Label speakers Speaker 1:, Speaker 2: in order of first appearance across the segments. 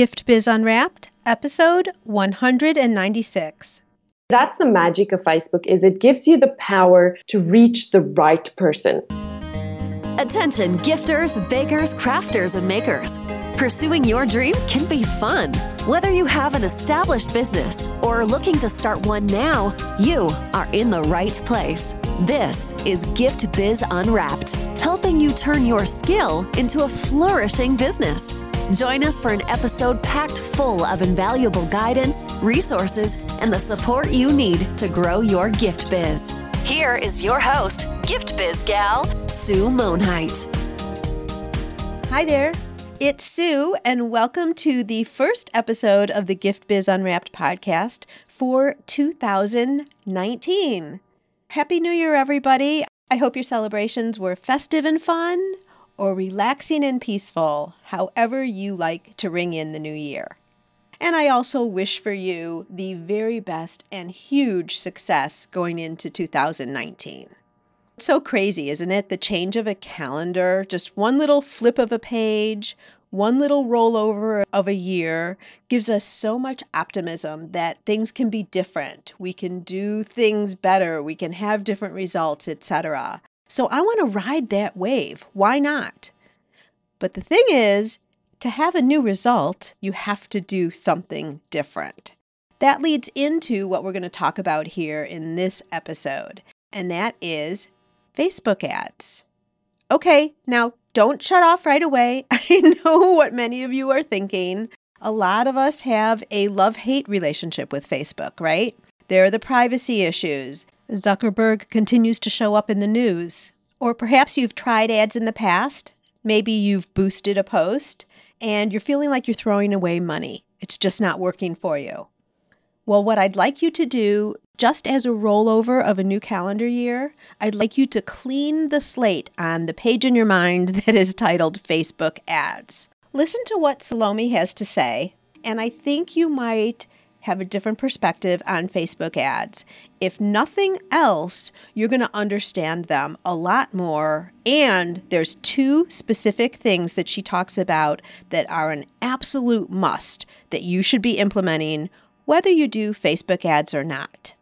Speaker 1: Gift Biz Unwrapped, episode 196.
Speaker 2: That's the magic of Facebook is it gives you the power to reach the right person.
Speaker 3: Attention gifters, bakers, crafters and makers. Pursuing your dream can be fun. Whether you have an established business or are looking to start one now, you are in the right place. This is Gift Biz Unwrapped, helping you turn your skill into a flourishing business. Join us for an episode packed full of invaluable guidance, resources, and the support you need to grow your gift biz. Here is your host, Gift Biz gal, Sue Monhait.
Speaker 1: Hi there. It's Sue, and welcome to the first episode of the Gift Biz Unwrapped podcast for 2019. Happy New Year, everybody. I hope your celebrations were festive and fun or relaxing and peaceful, however you like to ring in the new year. And I also wish for you the very best and huge success going into 2019. It's so crazy, isn't it? The change of a calendar, just one little flip of a page, one little rollover of a year gives us so much optimism that things can be different. We can do things better, we can have different results, etc. So I want to ride that wave. Why not? But the thing is, to have a new result, you have to do something different. That leads into what we're going to talk about here in this episode, and that is Facebook ads. Okay, now don't shut off right away. I know what many of you are thinking. A lot of us have a love hate relationship with Facebook, right? There are the privacy issues. Zuckerberg continues to show up in the news. Or perhaps you've tried ads in the past. Maybe you've boosted a post and you're feeling like you're throwing away money. It's just not working for you. Well, what I'd like you to do, just as a rollover of a new calendar year, I'd like you to clean the slate on the page in your mind that is titled Facebook Ads. Listen to what Salome has to say, and I think you might have a different perspective on Facebook ads. If nothing else, you're going to understand them a lot more. And there's two specific things that she talks about that are an absolute must that you should be implementing whether you do Facebook ads or not.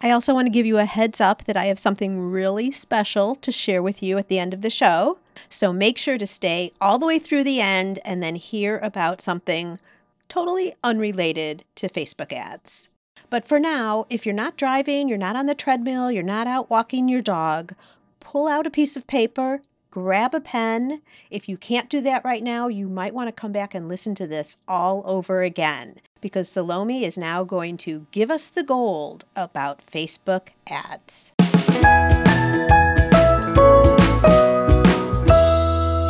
Speaker 1: I also want to give you a heads up that I have something really special to share with you at the end of the show. So make sure to stay all the way through the end and then hear about something totally unrelated to Facebook ads. But for now, if you're not driving, you're not on the treadmill, you're not out walking your dog, pull out a piece of paper, grab a pen. If you can't do that right now, you might want to come back and listen to this all over again because Salome is now going to give us the gold about Facebook ads.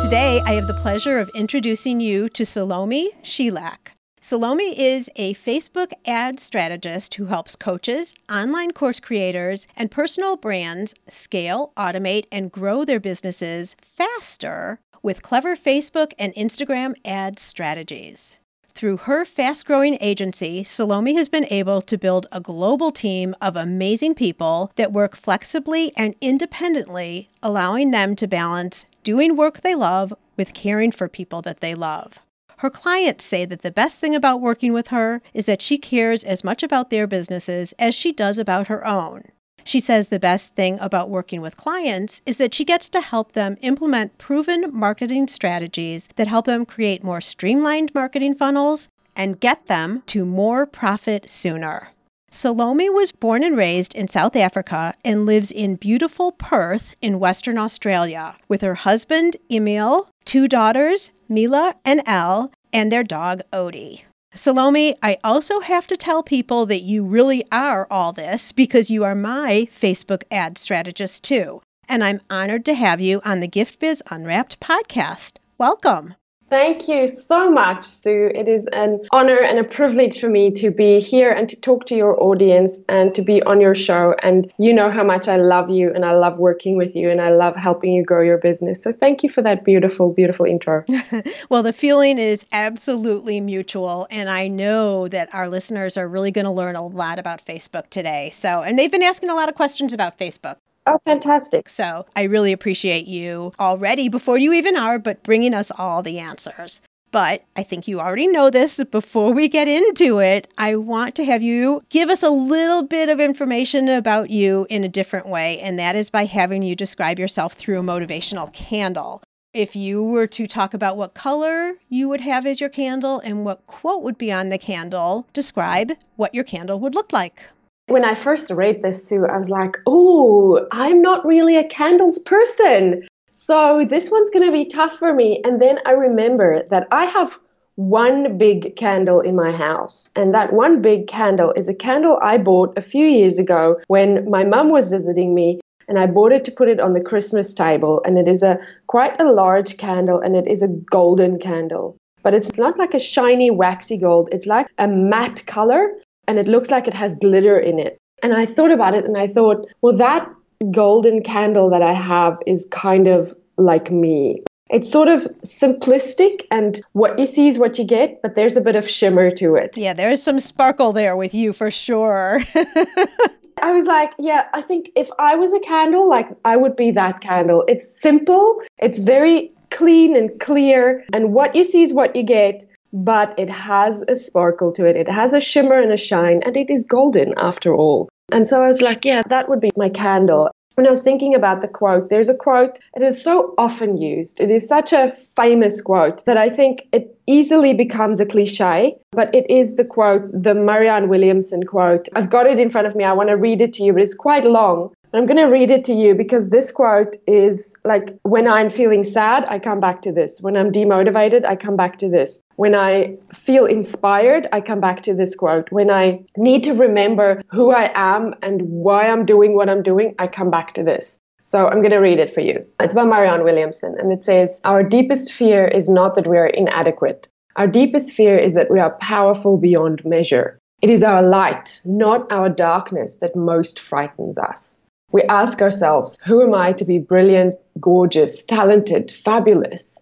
Speaker 1: Today, I have the pleasure of introducing you to Salome Schillack. Salome is a Facebook ad strategist who helps coaches, online course creators, and personal brands scale, automate, and grow their businesses faster with clever Facebook and Instagram ad strategies. Through her fast growing agency, Salome has been able to build a global team of amazing people that work flexibly and independently, allowing them to balance doing work they love with caring for people that they love. Her clients say that the best thing about working with her is that she cares as much about their businesses as she does about her own. She says the best thing about working with clients is that she gets to help them implement proven marketing strategies that help them create more streamlined marketing funnels and get them to more profit sooner. Salome was born and raised in South Africa and lives in beautiful Perth in Western Australia with her husband, Emil, two daughters, Mila and Elle, and their dog, Odie. Salome, I also have to tell people that you really are all this because you are my Facebook ad strategist too. And I'm honored to have you on the Gift Biz Unwrapped podcast. Welcome.
Speaker 2: Thank you so much, Sue. It is an honor and a privilege for me to be here and to talk to your audience and to be on your show. And you know how much I love you and I love working with you and I love helping you grow your business. So thank you for that beautiful, beautiful intro.
Speaker 1: well, the feeling is absolutely mutual. And I know that our listeners are really going to learn a lot about Facebook today. So, and they've been asking a lot of questions about Facebook.
Speaker 2: Oh, fantastic.
Speaker 1: So I really appreciate you already before you even are, but bringing us all the answers. But I think you already know this. Before we get into it, I want to have you give us a little bit of information about you in a different way, and that is by having you describe yourself through a motivational candle. If you were to talk about what color you would have as your candle and what quote would be on the candle, describe what your candle would look like.
Speaker 2: When I first read this too, I was like, oh, I'm not really a candles person. So this one's going to be tough for me. And then I remember that I have one big candle in my house. And that one big candle is a candle I bought a few years ago when my mum was visiting me. And I bought it to put it on the Christmas table. And it is a quite a large candle and it is a golden candle. But it's not like a shiny, waxy gold. It's like a matte color and it looks like it has glitter in it. And I thought about it and I thought, well, that golden candle that I have is kind of like me. It's sort of simplistic and what you see is what you get, but there's a bit of shimmer to it.
Speaker 1: Yeah, there's some sparkle there with you for sure.
Speaker 2: I was like, yeah, I think if I was a candle, like I would be that candle. It's simple, it's very clean and clear, and what you see is what you get, but it has a sparkle to it. It has a shimmer and a shine, and it is golden after all. And so I was like, yeah, that would be my candle. When I was thinking about the quote, there's a quote, it is so often used. It is such a famous quote that I think it easily becomes a cliche, but it is the quote, the Marianne Williamson quote. I've got it in front of me. I want to read it to you, but it's quite long. I'm going to read it to you because this quote is like when I'm feeling sad, I come back to this. When I'm demotivated, I come back to this. When I feel inspired, I come back to this quote. When I need to remember who I am and why I'm doing what I'm doing, I come back to this. So I'm going to read it for you. It's by Marianne Williamson, and it says Our deepest fear is not that we are inadequate. Our deepest fear is that we are powerful beyond measure. It is our light, not our darkness, that most frightens us we ask ourselves, who am I to be brilliant, gorgeous, talented, fabulous?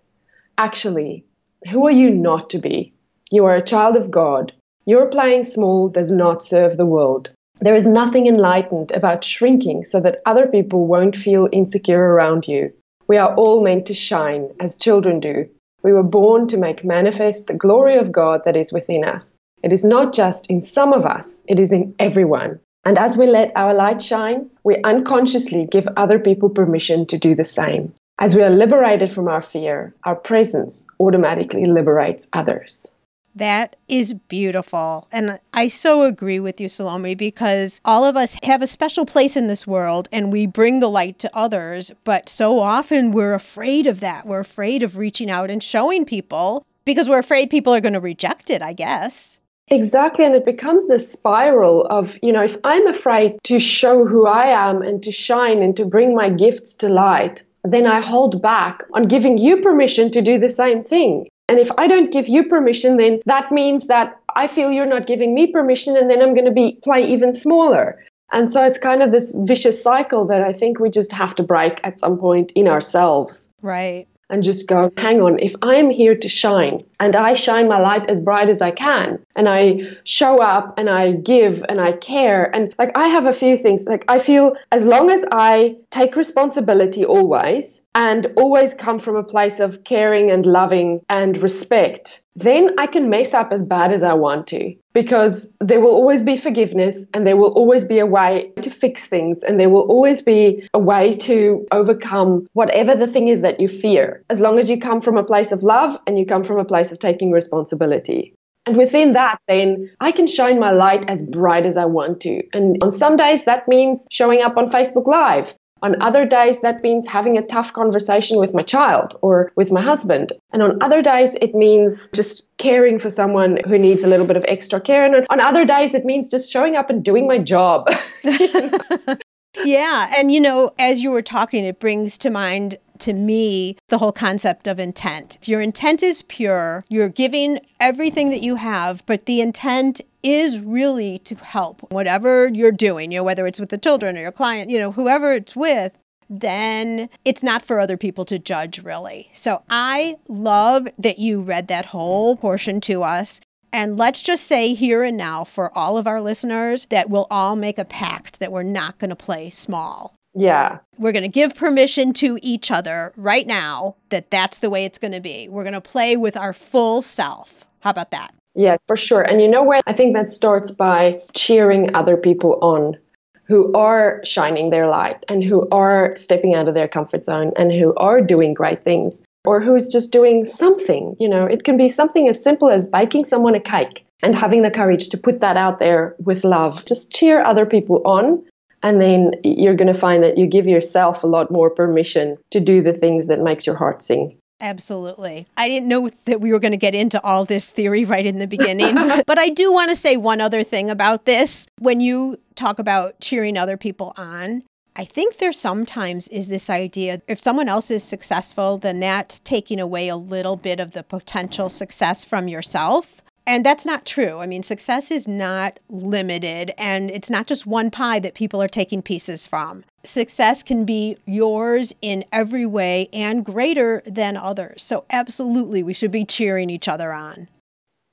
Speaker 2: Actually, who are you not to be? You are a child of God. Your playing small does not serve the world. There is nothing enlightened about shrinking so that other people won't feel insecure around you. We are all meant to shine, as children do. We were born to make manifest the glory of God that is within us. It is not just in some of us, it is in everyone. And as we let our light shine, we unconsciously give other people permission to do the same. As we are liberated from our fear, our presence automatically liberates others.
Speaker 1: That is beautiful. And I so agree with you, Salome, because all of us have a special place in this world and we bring the light to others. But so often we're afraid of that. We're afraid of reaching out and showing people because we're afraid people are going to reject it, I guess.
Speaker 2: Exactly. And it becomes this spiral of, you know, if I'm afraid to show who I am and to shine and to bring my gifts to light, then I hold back on giving you permission to do the same thing. And if I don't give you permission, then that means that I feel you're not giving me permission, and then I'm going to be play even smaller. And so it's kind of this vicious cycle that I think we just have to break at some point in ourselves.
Speaker 1: Right
Speaker 2: and just go, hang on, if I'm here to shine and I shine my light as bright as I can. And I show up and I give and I care, and like I have a few things, like I feel as long as I take responsibility always and always come from a place of caring and loving and respect, then I can mess up as bad as I want to. Because there will always be forgiveness and there will always be a way to fix things and there will always be a way to overcome whatever the thing is that you fear, as long as you come from a place of love and you come from a place of taking responsibility. And within that, then I can shine my light as bright as I want to. And on some days, that means showing up on Facebook Live. On other days, that means having a tough conversation with my child or with my husband. And on other days, it means just caring for someone who needs a little bit of extra care. And on other days, it means just showing up and doing my job.
Speaker 1: yeah. And, you know, as you were talking, it brings to mind to me the whole concept of intent. If your intent is pure, you're giving everything that you have, but the intent is really to help whatever you're doing, you know, whether it's with the children or your client, you know, whoever it's with, then it's not for other people to judge, really. So I love that you read that whole portion to us. And let's just say here and now for all of our listeners that we'll all make a pact that we're not going to play small
Speaker 2: Yeah.
Speaker 1: We're going to give permission to each other right now that that's the way it's going to be. We're going to play with our full self. How about that?
Speaker 2: Yeah, for sure. And you know where I think that starts by cheering other people on who are shining their light and who are stepping out of their comfort zone and who are doing great things or who's just doing something. You know, it can be something as simple as baking someone a cake and having the courage to put that out there with love. Just cheer other people on. And then you're going to find that you give yourself a lot more permission to do the things that makes your heart sing.
Speaker 1: Absolutely. I didn't know that we were going to get into all this theory right in the beginning. but I do want to say one other thing about this. When you talk about cheering other people on, I think there sometimes is this idea if someone else is successful, then that's taking away a little bit of the potential success from yourself. And that's not true. I mean, success is not limited, and it's not just one pie that people are taking pieces from. Success can be yours in every way and greater than others. So, absolutely, we should be cheering each other on.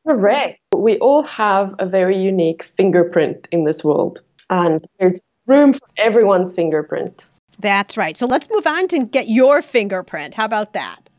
Speaker 2: Correct. We all have a very unique fingerprint in this world, and there's room for everyone's fingerprint.
Speaker 1: That's right. So let's move on to get your fingerprint. How about that?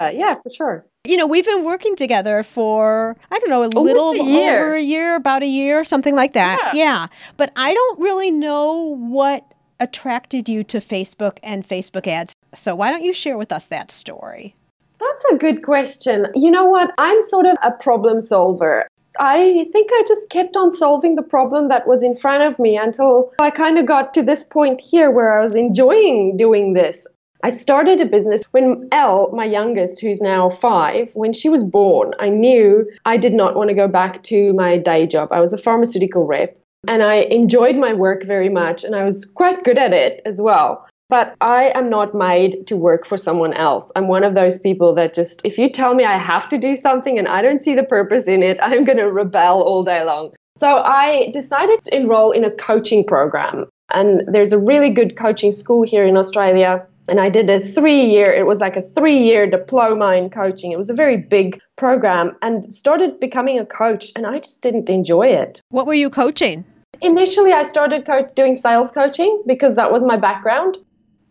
Speaker 2: uh, yeah, for sure.
Speaker 1: You know, we've been working together for, I don't know, a
Speaker 2: Almost
Speaker 1: little
Speaker 2: a
Speaker 1: over a year, about a year, something like that.
Speaker 2: Yeah.
Speaker 1: yeah. But I don't really know what attracted you to Facebook and Facebook ads. So why don't you share with us that story?
Speaker 2: That's a good question. You know what? I'm sort of a problem solver. I think I just kept on solving the problem that was in front of me until I kind of got to this point here where I was enjoying doing this. I started a business when Elle, my youngest, who's now five, when she was born, I knew I did not want to go back to my day job. I was a pharmaceutical rep and I enjoyed my work very much and I was quite good at it as well. But I am not made to work for someone else. I'm one of those people that just, if you tell me I have to do something and I don't see the purpose in it, I'm going to rebel all day long. So I decided to enroll in a coaching program. And there's a really good coaching school here in Australia. And I did a three year, it was like a three year diploma in coaching. It was a very big program and started becoming a coach. And I just didn't enjoy it.
Speaker 1: What were you coaching?
Speaker 2: Initially, I started co- doing sales coaching because that was my background.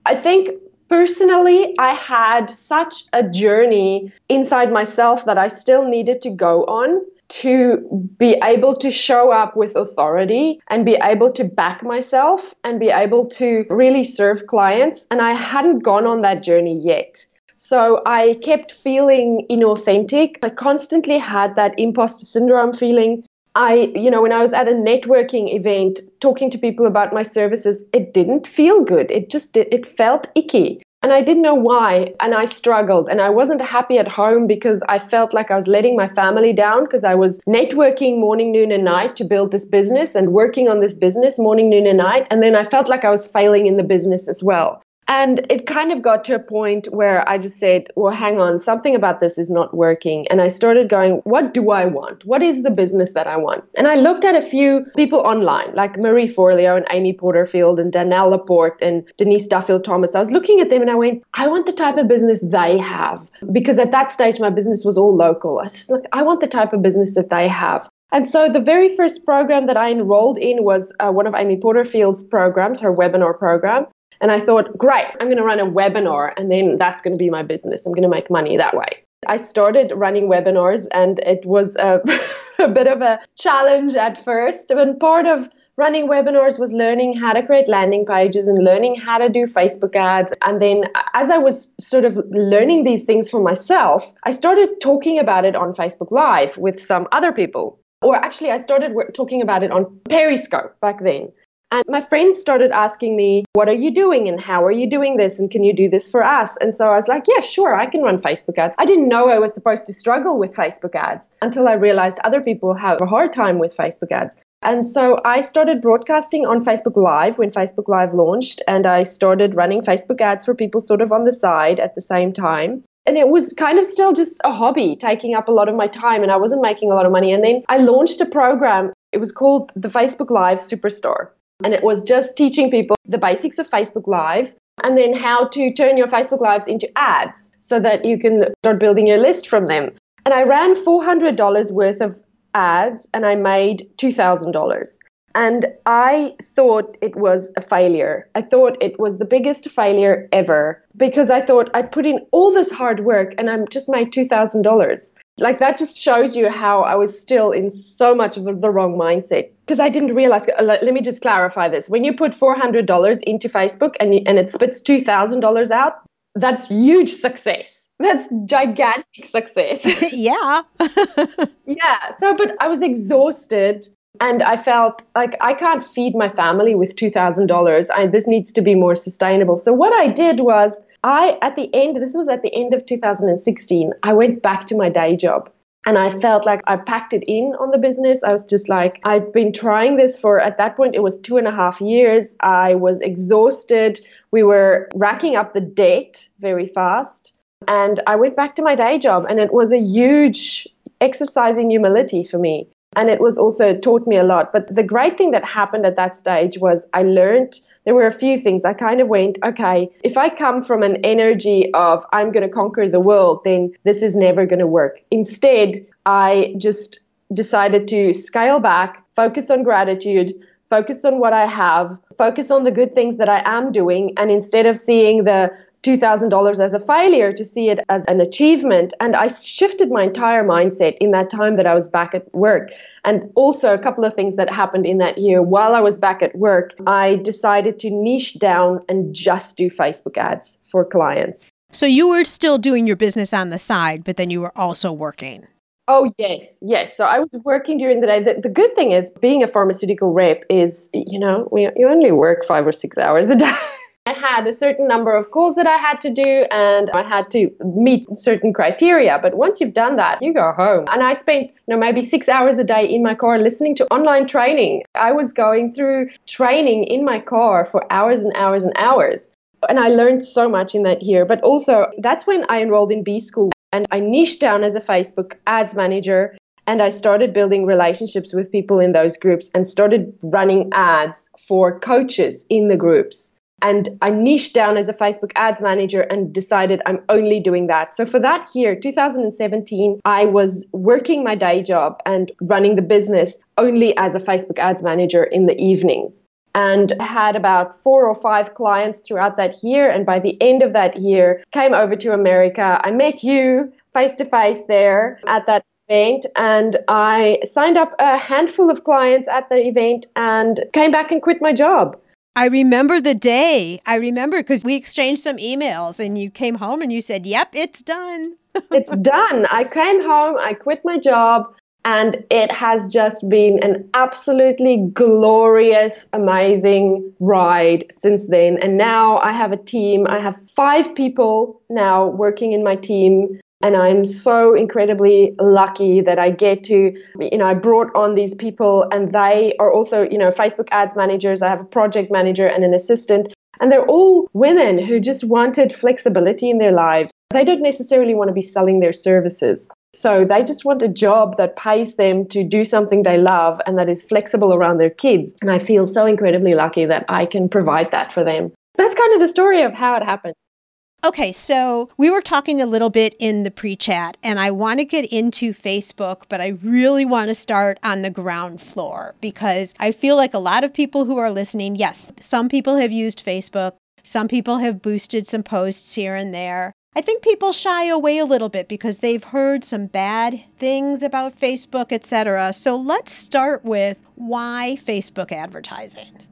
Speaker 2: I think personally, I had such a journey inside myself that I still needed to go on to be able to show up with authority and be able to back myself and be able to really serve clients. And I hadn't gone on that journey yet. So I kept feeling inauthentic. I constantly had that imposter syndrome feeling. I, you know, when I was at a networking event talking to people about my services, it didn't feel good. It just it felt icky. And I didn't know why. And I struggled. And I wasn't happy at home because I felt like I was letting my family down because I was networking morning, noon, and night to build this business and working on this business morning, noon, and night. And then I felt like I was failing in the business as well. And it kind of got to a point where I just said, well, hang on, something about this is not working. And I started going, what do I want? What is the business that I want? And I looked at a few people online, like Marie Forleo and Amy Porterfield and Danielle LaPorte and Denise Duffield Thomas. I was looking at them and I went, I want the type of business they have. Because at that stage, my business was all local. I was just like, I want the type of business that they have. And so the very first program that I enrolled in was uh, one of Amy Porterfield's programs, her webinar program. And I thought, great, I'm going to run a webinar and then that's going to be my business. I'm going to make money that way. I started running webinars and it was a, a bit of a challenge at first. And part of running webinars was learning how to create landing pages and learning how to do Facebook ads. And then as I was sort of learning these things for myself, I started talking about it on Facebook Live with some other people. Or actually, I started talking about it on Periscope back then. And my friends started asking me, What are you doing? And how are you doing this? And can you do this for us? And so I was like, Yeah, sure, I can run Facebook ads. I didn't know I was supposed to struggle with Facebook ads until I realized other people have a hard time with Facebook ads. And so I started broadcasting on Facebook Live when Facebook Live launched, and I started running Facebook ads for people sort of on the side at the same time. And it was kind of still just a hobby, taking up a lot of my time, and I wasn't making a lot of money. And then I launched a program. It was called the Facebook Live Superstar. And it was just teaching people the basics of Facebook Live and then how to turn your Facebook Lives into ads so that you can start building your list from them. And I ran $400 worth of ads and I made $2,000. And I thought it was a failure. I thought it was the biggest failure ever because I thought I'd put in all this hard work and I'm just made $2,000. Like that just shows you how I was still in so much of the wrong mindset because I didn't realize. Uh, let me just clarify this: when you put four hundred dollars into Facebook and and it spits two thousand dollars out, that's huge success. That's gigantic success.
Speaker 1: yeah.
Speaker 2: yeah. So, but I was exhausted and I felt like I can't feed my family with $2,000. This needs to be more sustainable. So, what I did was, I, at the end, this was at the end of 2016, I went back to my day job. And I felt like I packed it in on the business. I was just like, I'd been trying this for, at that point, it was two and a half years. I was exhausted. We were racking up the debt very fast. And I went back to my day job, and it was a huge exercise in humility for me and it was also taught me a lot. But the great thing that happened at that stage was I learned there were a few things. I kind of went, okay, if I come from an energy of I'm going to conquer the world, then this is never going to work. Instead, I just decided to scale back, focus on gratitude, focus on what I have, focus on the good things that I am doing. And instead of seeing the $2,000 as a failure to see it as an achievement. And I shifted my entire mindset in that time that I was back at work. And also, a couple of things that happened in that year while I was back at work, I decided to niche down and just do Facebook ads for clients.
Speaker 1: So you were still doing your business on the side, but then you were also working.
Speaker 2: Oh, yes, yes. So I was working during the day. The, the, good thing is, being a pharmaceutical rep is, you know, we, you only work five or six hours a day. Had a certain number of calls that I had to do and I had to meet certain criteria. But once you've done that, you go home. And I spent, you know, maybe six hours a day in my car listening to online training. I was going through training in my car for hours and hours and hours. And I learned so much in that year. But also, that's when I enrolled in B School and I niched down as a Facebook ads manager. And I started building relationships with people in those groups and started running ads for coaches in the groups and I niched down as a Facebook ads manager and decided I'm only doing that. So for that year, 2017, I was working my day job and running the business only as a Facebook ads manager in the evenings. And I had about four or five clients throughout that year. And by the end of that year, came over to America. I met you face to face there at that event and I signed up a handful of clients at the event and came back and quit my job.
Speaker 1: I remember the day. I remember because we exchanged some emails and you came home and you said, Yep, it's done.
Speaker 2: it's done. I came home, I quit my job, and it has just been an absolutely glorious, amazing ride since then. And now I have a team. I have five people now working in my team and I'm so incredibly lucky that I get to, you know, I brought on these people and they are also, you know, Facebook ads managers. I have a project manager and an assistant. And they're all women who just wanted flexibility in their lives. They don't necessarily want to be selling their services. So they just want a job that pays them to do something they love and that is flexible around their kids. And I feel so incredibly lucky that I can provide that for them. That's kind of the story of how it happened.
Speaker 1: Okay, so we were talking a little bit in the pre chat, and I want to get into Facebook, but I really want to start on the ground floor because I feel like a lot of people who are listening, yes, some people have used Facebook, some people have boosted some posts here and there. I think people shy away a little bit because they've heard some bad things about Facebook, etc. So let's start with why Facebook advertising.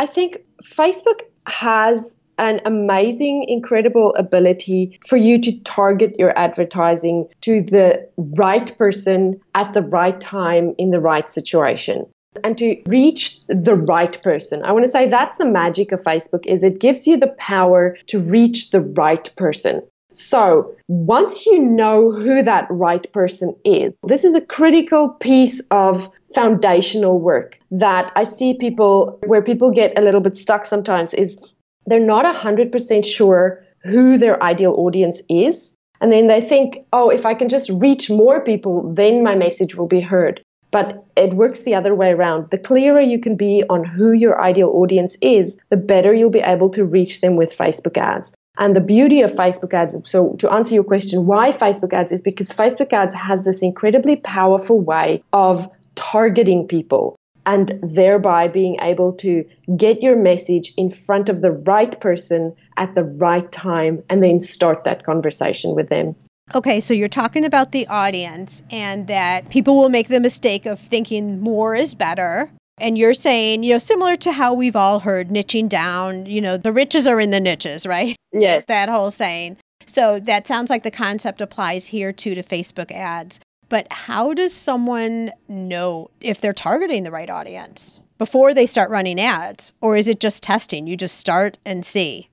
Speaker 2: I think Facebook has an amazing, incredible ability for you to target your advertising to the right person at the right time in the right situation and to reach the right person. I want to say that's the magic of Facebook is it gives you the power to reach the right person. So, once you know who that right person is, this is a critical piece of foundational work that I see people where people get a little bit stuck sometimes is they're not 100% sure who their ideal audience is. And then they think, oh, if I can just reach more people, then my message will be heard. But it works the other way around. The clearer you can be on who your ideal audience is, the better you'll be able to reach them with Facebook ads. And the beauty of Facebook ads, so to answer your question, why Facebook ads is because Facebook ads has this incredibly powerful way of targeting people and thereby being able to get your message in front of the right person at the right time and then start that conversation with them.
Speaker 1: Okay, so you're talking about the audience and that people will make the mistake of thinking more is better. And you're saying, you know, similar to how we've all heard niching down, you know, the riches are in the niches, right?
Speaker 2: Yes.
Speaker 1: That whole saying. So that sounds like the concept applies here too to Facebook ads. But how does someone know if they're targeting the right audience before they start running ads? Or is it just testing? You just start and see?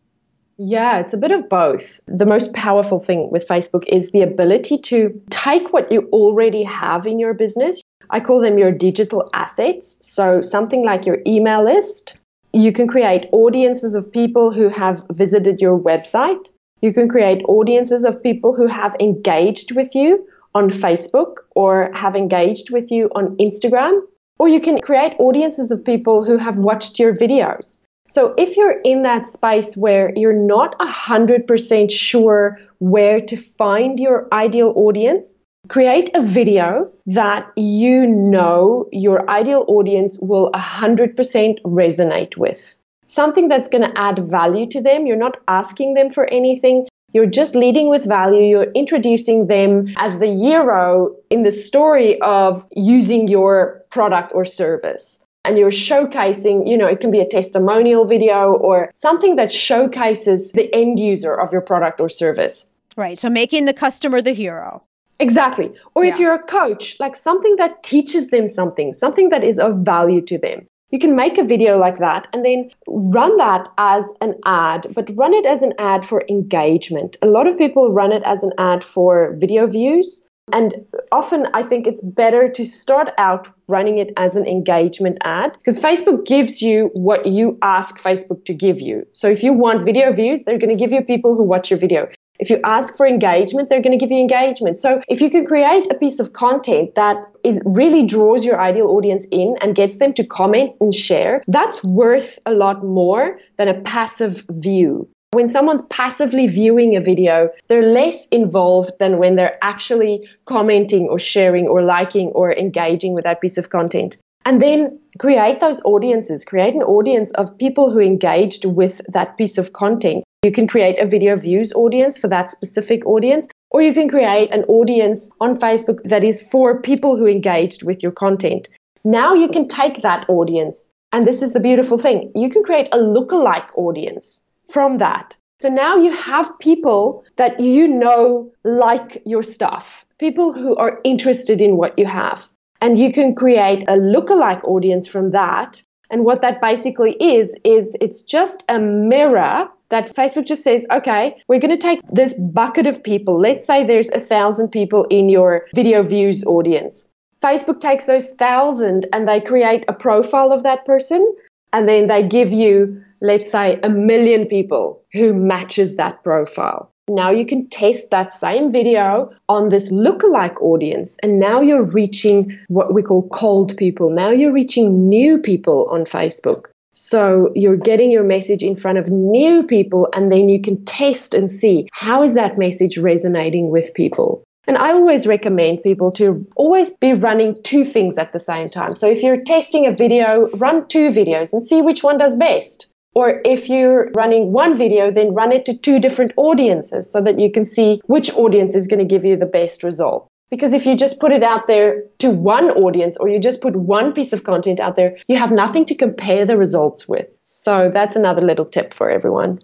Speaker 2: Yeah, it's a bit of both. The most powerful thing with Facebook is the ability to take what you already have in your business. I call them your digital assets. So, something like your email list. You can create audiences of people who have visited your website. You can create audiences of people who have engaged with you on Facebook or have engaged with you on Instagram. Or you can create audiences of people who have watched your videos. So if you're in that space where you're not 100% sure where to find your ideal audience, create a video that you know your ideal audience will 100% resonate with. Something that's going to add value to them. You're not asking them for anything. You're just leading with value. You're introducing them as the hero in the story of using your product or service and you're showcasing, you know, it can be a testimonial video or something that showcases the end user of your product or service.
Speaker 1: Right. So making the customer the hero.
Speaker 2: Exactly. Or yeah. if you're a coach, like something that teaches them something, something that is of value to them. You can make a video like that and then run that as an ad, but run it as an ad for engagement. A lot of people run it as an ad for video views and often I think it's better to start out running it as an engagement ad because Facebook gives you what you ask Facebook to give you. So if you want video views, they're going to give you people who watch your video. If you ask for engagement, they're going to give you engagement. So if you can create a piece of content that is really draws your ideal audience in and gets them to comment and share, that's worth a lot more than a passive view. When someone's passively viewing a video, they're less involved than when they're actually commenting or sharing or liking or engaging with that piece of content. And then create those audiences, create an audience of people who engaged with that piece of content. You can create a video views audience for that specific audience, or you can create an audience on Facebook that is for people who engaged with your content. Now you can take that audience, and this is the beautiful thing you can create a lookalike audience from that. So now you have people that you know like your stuff, people who are interested in what you have. And you can create a lookalike audience from that. And what that basically is, is it's just a mirror that Facebook just says, okay, we're going to take this bucket of people. Let's say there's a thousand people in your video views audience. Facebook takes those thousand and they create a profile of that person. And then they give you let's say, a million people who matches that profile. Now you can test that same video on this lookalike audience, and now you're reaching what we call cold people. Now you're reaching new people on Facebook. So you're getting your message in front of new people, and then you can test and see how is that message resonating with people. And I always recommend people to always be running two things at the same time. So if you're testing a video, run two videos and see which one does best. Or if you're running one video, then run it to two different audiences so that you can see which audience is going to give you the best result. Because if you just put it out there to one audience or you just put one piece of content out there, you have nothing to compare the results with. So that's another little tip for everyone.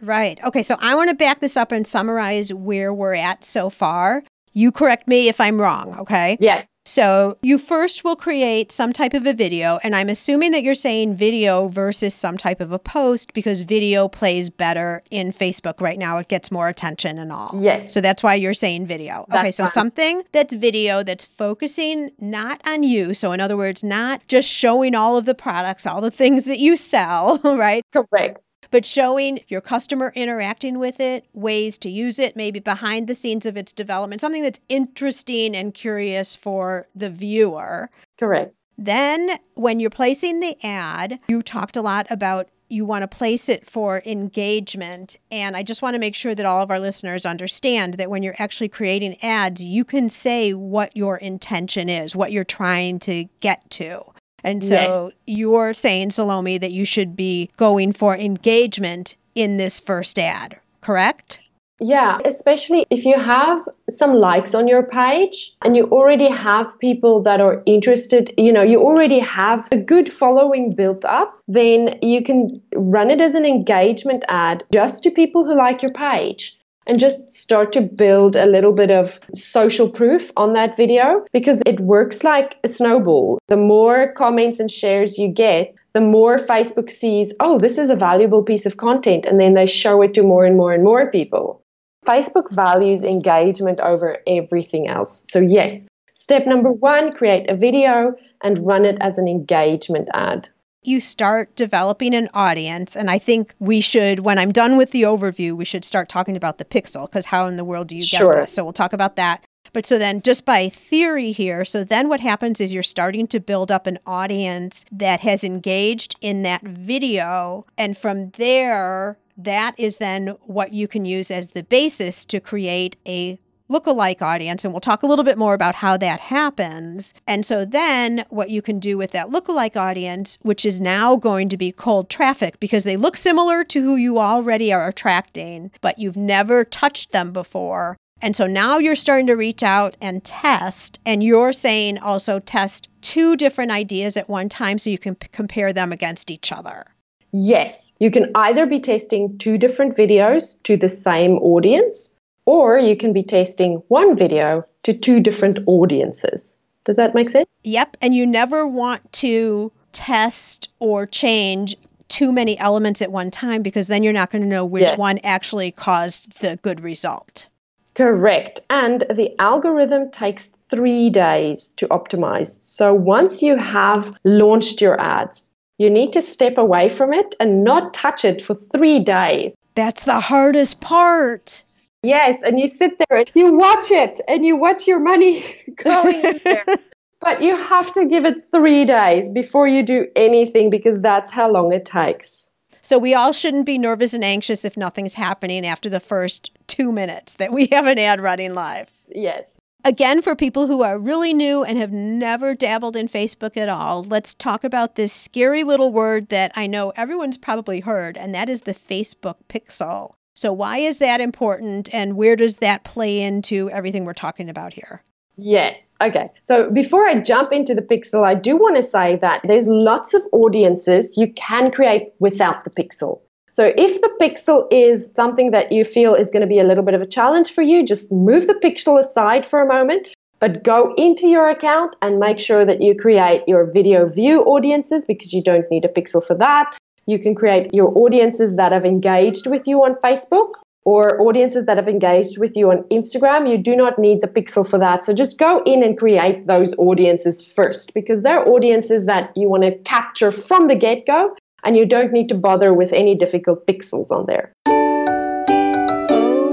Speaker 1: Right. Okay. So I want to back this up and summarize where we're at so far. You correct me if I'm wrong, okay?
Speaker 2: Yes.
Speaker 1: So you first will create some type of a video, and I'm assuming that you're saying video versus some type of a post because video plays better in Facebook right now. It gets more attention and all.
Speaker 2: Yes.
Speaker 1: So that's why you're saying video. That's okay, so fine. something that's video that's focusing not on you. So, in other words, not just showing all of the products, all the things that you sell, right?
Speaker 2: Correct
Speaker 1: but showing your customer interacting with it, ways to use it, maybe behind the scenes of its development, something that's interesting and curious for the viewer.
Speaker 2: Correct.
Speaker 1: Then, when you're placing the ad, you talked a lot about you want to place it for engagement. And I just want to make sure that all of our listeners understand that when you're actually creating ads, you can say what your intention is, what you're trying to get to. And so
Speaker 2: Yes.
Speaker 1: you're saying, Salome, that you should be going for engagement in this first ad, correct?
Speaker 2: Yeah, especially if you have some likes on your page and you already have people that are interested, you know, you already have a good following built up, then you can run it as an engagement ad just to people who like your page and just start to build a little bit of social proof on that video because it works like a snowball. The more comments and shares you get, the more Facebook sees, oh, this is a valuable piece of content, and then they show it to more and more and more people. Facebook values engagement over everything else. So, yes, step number one create a video and run it as an engagement ad.
Speaker 1: You start developing an audience, and I think we should, when I'm done with the overview, we should start talking about the pixel because how in the world do you get
Speaker 2: Sure.
Speaker 1: this? So we'll talk about that. But so then, just by theory here, so then what happens is you're starting to build up an audience that has engaged in that video. And from there, that is then what you can use as the basis to create a lookalike audience. And we'll talk a little bit more about how that happens. And so then what you can do with that lookalike audience, which is now going to be cold traffic because they look similar to who you already are attracting, but you've never touched them before. And so now you're starting to reach out and test, and you're saying also test two different ideas at one time so you can p- compare them against each other.
Speaker 2: Yes, you can either be testing two different videos to the same audience, or you can be testing one video to two different audiences. Does that make sense?
Speaker 1: Yep. And you never want to test or change too many elements at one time because then you're not going to know which
Speaker 2: Yes.
Speaker 1: one actually caused the good result.
Speaker 2: Correct. And the algorithm takes three days to optimize. So once you have launched your ads, you need to step away from it and not touch it for three days.
Speaker 1: That's the hardest part.
Speaker 2: Yes, and you sit there and you watch it and you watch your money going in there. But you have to give it three days before you do anything because that's how long it takes.
Speaker 1: So we all shouldn't be nervous and anxious if nothing's happening after the first two minutes that we have an ad running live.
Speaker 2: Yes.
Speaker 1: Again, for people who are really new and have never dabbled in Facebook at all, let's talk about this scary little word that I know everyone's probably heard, and that is the Facebook pixel. So, why is that important, and where does that play into everything we're talking about here?
Speaker 2: Yes. Okay. So before I jump into the pixel, I do want to say that there's lots of audiences you can create without the pixel. So if the pixel is something that you feel is going to be a little bit of a challenge for you, just move the pixel aside for a moment, but go into your account and make sure that you create your video view audiences because you don't need a pixel for that. You can create your audiences that have engaged with you on Facebook or audiences that have engaged with you on Instagram, you do not need the pixel for that. So just go in and create those audiences first because they're audiences that you want to capture from the get go and you don't need to bother with any difficult pixels on there.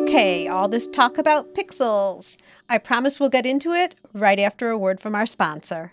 Speaker 1: Okay, all this talk about pixels. I promise we'll get into it right after a word from our sponsor.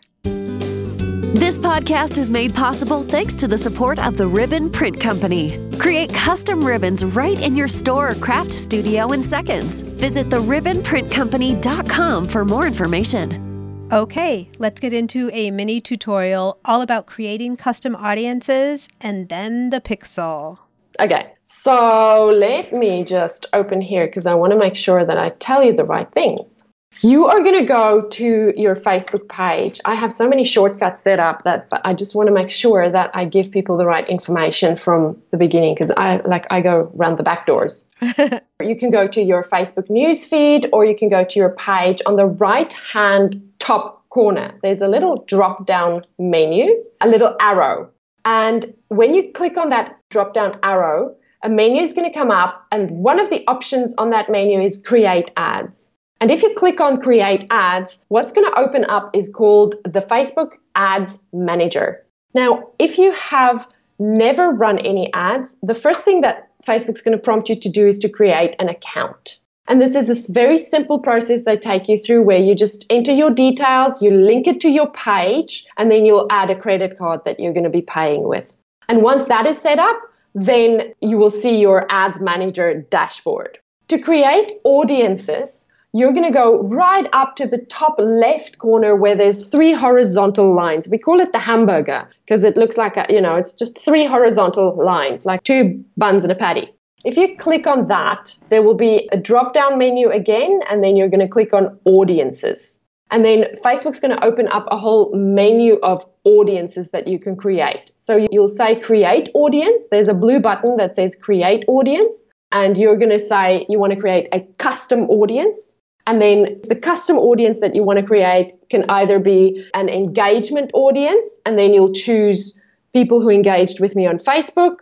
Speaker 3: This podcast is made possible thanks to the support of the Ribbon Print Company. Create custom ribbons right in your store or craft studio in seconds. Visit theribbonprintcompany.com for more information.
Speaker 1: Okay, let's get into a mini tutorial all about creating custom audiences and then the pixel.
Speaker 2: Okay, so let me just open here because I want to make sure that I tell you the right things. You are going to go to your Facebook page. I have so many shortcuts set up that I just want to make sure that I give people the right information from the beginning because I like I go round the back doors. you can go to your Facebook news feed or you can go to your page on the right hand top corner. There's a little drop down menu, a little arrow. And when you click on that drop down arrow, a menu is going to come up, and one of the options on that menu is create ads. And if you click on create ads, what's going to open up is called the Facebook Ads Manager. Now, if you have never run any ads, the first thing that Facebook's going to prompt you to do is to create an account. And this is a very simple process they take you through where you just enter your details, you link it to your page, and then you'll add a credit card that you're going to be paying with. And once that is set up, then you will see your ads manager dashboard. To create audiences, you're going to go right up to the top left corner where there's three horizontal lines. We call it the hamburger because it looks like a, you know, it's just three horizontal lines, like two buns and a patty. If you click on that, there will be a drop down menu again, and then you're going to click on audiences. And then Facebook's going to open up a whole menu of audiences that you can create. So you'll say create audience. There's a blue button that says create audience. And you're going to say you want to create a custom audience. And then the custom audience that you want to create can either be an engagement audience, and then you'll choose people who engaged with me on Facebook,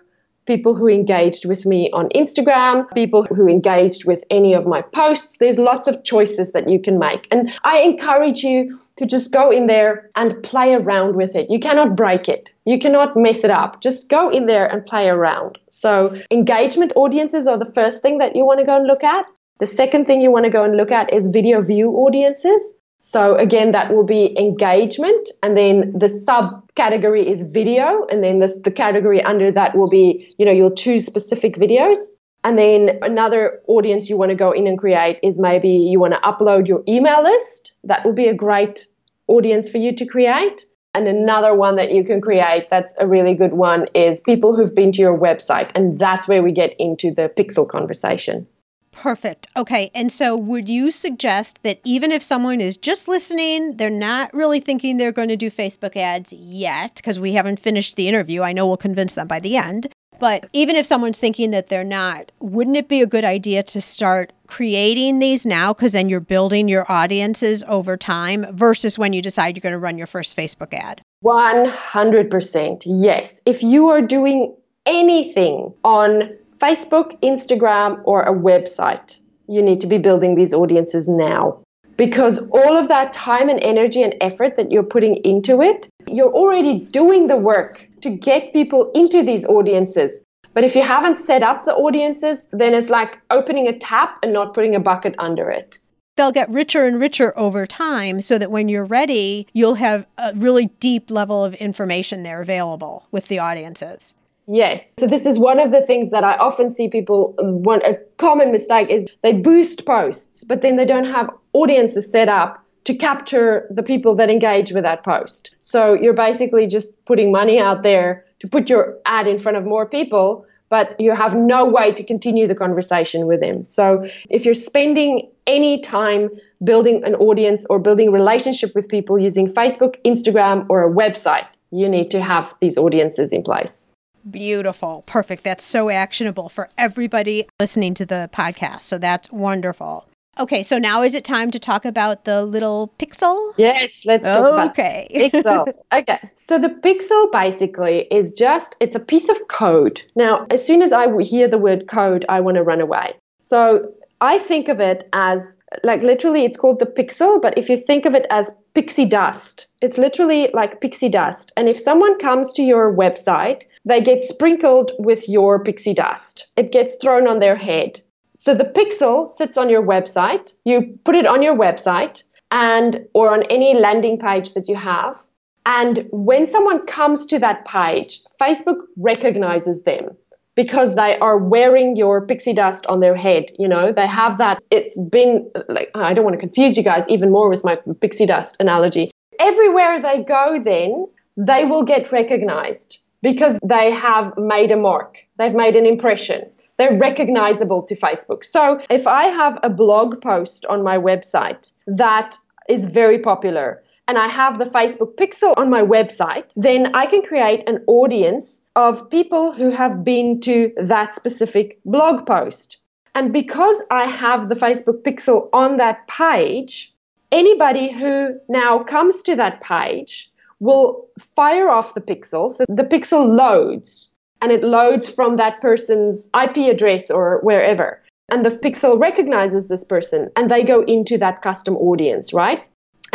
Speaker 2: people who engaged with me on Instagram, people who engaged with any of my posts. There's lots of choices that you can make. And I encourage you to just go in there and play around with it. You cannot break it, you cannot mess it up. Just go in there and play around. So, engagement audiences are the first thing that you want to go and look at. The second thing you want to go and look at is video view audiences. So again, that will be engagement, and then the subcategory is video, and then this, the category under that will be, you know, you'll choose specific videos. And then another audience you want to go in and create is maybe you want to upload your email list. That will be a great audience for you to create. And another one that you can create that's a really good one is people who've been to your website. And that's where we get into the pixel conversation.
Speaker 1: Perfect. Okay. And so, would you suggest that even if someone is just listening, they're not really thinking they're going to do Facebook ads yet, because we haven't finished the interview? I know we'll convince them by the end. But even if someone's thinking that they're not, wouldn't it be a good idea to start creating these now? Because then you're building your audiences over time versus when you decide you're going to run your first Facebook ad.
Speaker 2: 100%. Yes. If you are doing anything on Facebook, Instagram, or a website, you need to be building these audiences now. Because all of that time and energy and effort that you're putting into it, you're already doing the work to get people into these audiences. But if you haven't set up the audiences, then it's like opening a tap and not putting a bucket under it
Speaker 1: they'll get richer and richer over time so that when you're ready, you'll have a really deep level of information there available with the audiences.
Speaker 2: Yes. So this is one of the things that I often see people um, want a common mistake is they boost posts, but then they don't have audiences set up to capture the people that engage with that post. So you're basically just putting money out there to put your ad in front of more people, but you have no way to continue the conversation with them. So if you're spending any time building an audience or building a relationship with people using Facebook, Instagram, or a website, you need to have these audiences in place.
Speaker 1: Beautiful. Perfect. That's so actionable for everybody listening to the podcast. So that's wonderful. Okay, so now is it time to talk about the little pixel?
Speaker 2: Yes, let's talk
Speaker 1: okay.
Speaker 2: about pixel. okay. So the pixel basically is just it's a piece of code. Now, as soon as I hear the word code, I want to run away. So I think of it as like literally it's called the pixel, but if you think of it as pixie dust, it's literally like pixie dust. And if someone comes to your website they get sprinkled with your pixie dust. It gets thrown on their head. So the pixel sits on your website. You put it on your website and or on any landing page that you have. And when someone comes to that page, Facebook recognizes them because they are wearing your pixie dust on their head. You know, they have that. It's been like, I don't want to confuse you guys even more with my pixie dust analogy. Everywhere they go, then they will get recognized because they have made a mark, they've made an impression. They're recognizable to Facebook. So if I have a blog post on my website that is very popular, and I have the Facebook pixel on my website, then I can create an audience of people who have been to that specific blog post. And because I have the Facebook pixel on that page, anybody who now comes to that page will fire off the pixel. So the pixel loads and it loads from that person's IP address or wherever. And the pixel recognizes this person and they go into that custom audience, right?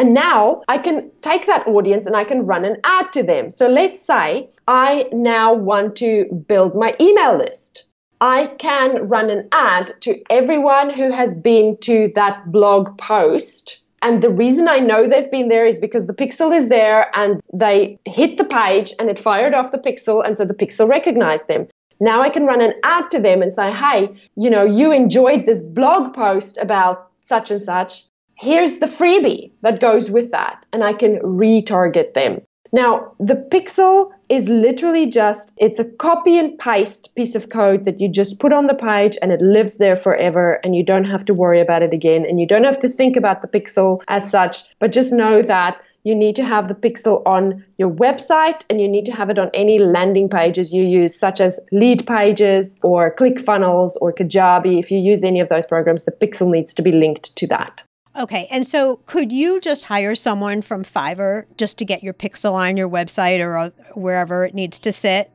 Speaker 2: And now I can take that audience and I can run an ad to them. So let's say I now want to build my email list. I can run an ad to everyone who has been to that blog post and the reason I know they've been there is because the pixel is there and they hit the page and it fired off the pixel. And so the pixel recognized them. Now I can run an ad to them and say, hey, you know, you enjoyed this blog post about such and such. Here's the freebie that goes with that, and I can retarget them. Now, the pixel is literally just it's a copy and paste piece of code that you just put on the page and it lives there forever and you don't have to worry about it again and you don't have to think about the pixel as such, but just know that you need to have the pixel on your website and you need to have it on any landing pages you use, such as Leadpages or ClickFunnels or Kajabi. If you use any of those programs, the pixel needs to be linked to that.
Speaker 1: Okay. And so could you just hire someone from Fiverr just to get your pixel on your website or uh, wherever it needs to sit?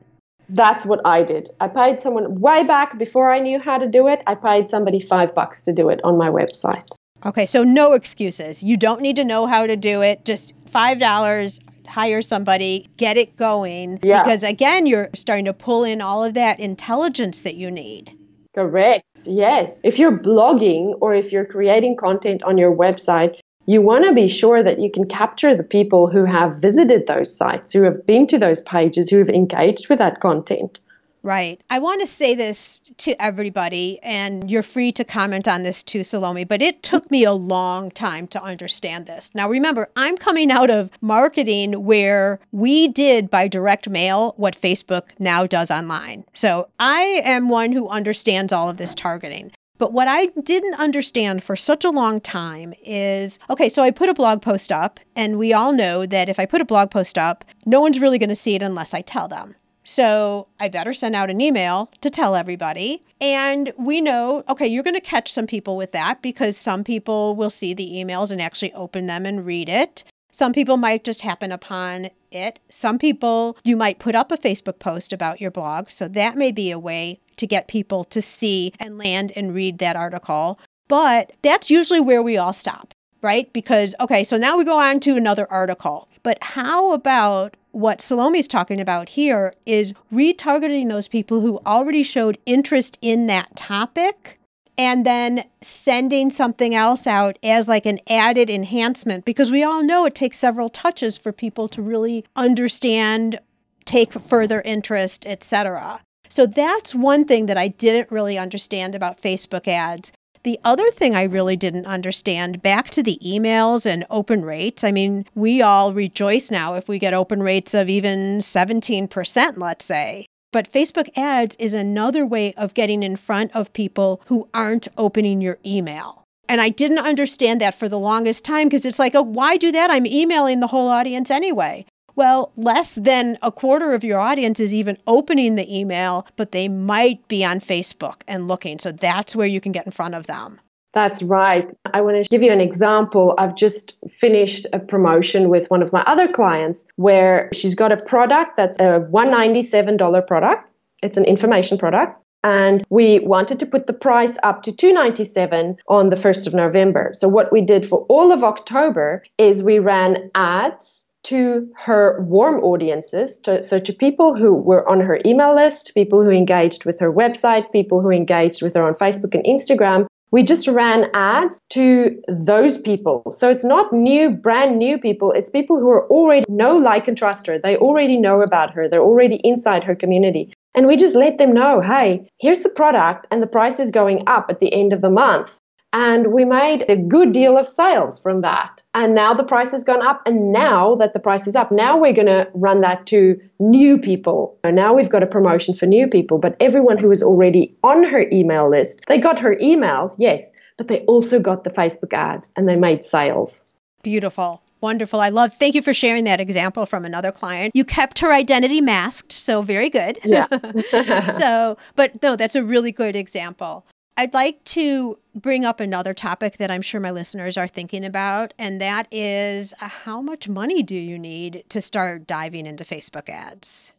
Speaker 2: That's what I did. I paid someone way back before I knew how to do it. I paid somebody five bucks to do it on my website.
Speaker 1: Okay. So no excuses. You don't need to know how to do it. Just $5, hire somebody, get it going. Yeah. Because again, you're starting to pull in all of that intelligence that you need.
Speaker 2: Correct. Yes. If you're blogging or if you're creating content on your website, you want to be sure that you can capture the people who have visited those sites, who have been to those pages, who have engaged with that content.
Speaker 1: Right. I want to say this to everybody, and you're free to comment on this too, Salome, but it took me a long time to understand this. Now, remember, I'm coming out of marketing where we did by direct mail what Facebook now does online. So I am one who understands all of this targeting. But what I didn't understand for such a long time is okay, so I put a blog post up, and we all know that if I put a blog post up, no one's really going to see it unless I tell them. So I better send out an email to tell everybody. And we know, okay, you're going to catch some people with that because some people will see the emails and actually open them and read it. Some people might just happen upon it. Some people, you might put up a Facebook post about your blog. So that may be a way to get people to see and land and read that article. But that's usually where we all stop, right? Because, okay, so now we go on to another article. But how about what Salome's talking about here is retargeting those people who already showed interest in that topic and then sending something else out as like an added enhancement because we all know it takes several touches for people to really understand take further interest etc so that's one thing that i didn't really understand about facebook ads the other thing I really didn't understand back to the emails and open rates. I mean, we all rejoice now if we get open rates of even 17%, let's say. But Facebook ads is another way of getting in front of people who aren't opening your email. And I didn't understand that for the longest time because it's like, oh, why do that? I'm emailing the whole audience anyway. Well, less than a quarter of your audience is even opening the email, but they might be on Facebook and looking. So that's where you can get in front of them.
Speaker 2: That's right. I want to give you an example. I've just finished a promotion with one of my other clients where she's got a product that's a $197 product. It's an information product and we wanted to put the price up to 297 on the 1st of November. So what we did for all of October is we ran ads to her warm audiences, to, so to people who were on her email list, people who engaged with her website, people who engaged with her on Facebook and Instagram. We just ran ads to those people. So it's not new, brand new people. It's people who are already know, like, and trust her. They already know about her. They're already inside her community. And we just let them know hey, here's the product, and the price is going up at the end of the month. And we made a good deal of sales from that. And now the price has gone up. And now that the price is up, now we're going to run that to new people. And now we've got a promotion for new people. But everyone who was already on her email list, they got her emails, yes, but they also got the Facebook ads and they made sales.
Speaker 1: Beautiful. Wonderful. I love. Thank you for sharing that example from another client. You kept her identity masked, so very good.
Speaker 2: Yeah.
Speaker 1: so, but no, that's a really good example. I'd like to bring up another topic that I'm sure my listeners are thinking about, and that is uh, how much money do you need to start diving into Facebook ads?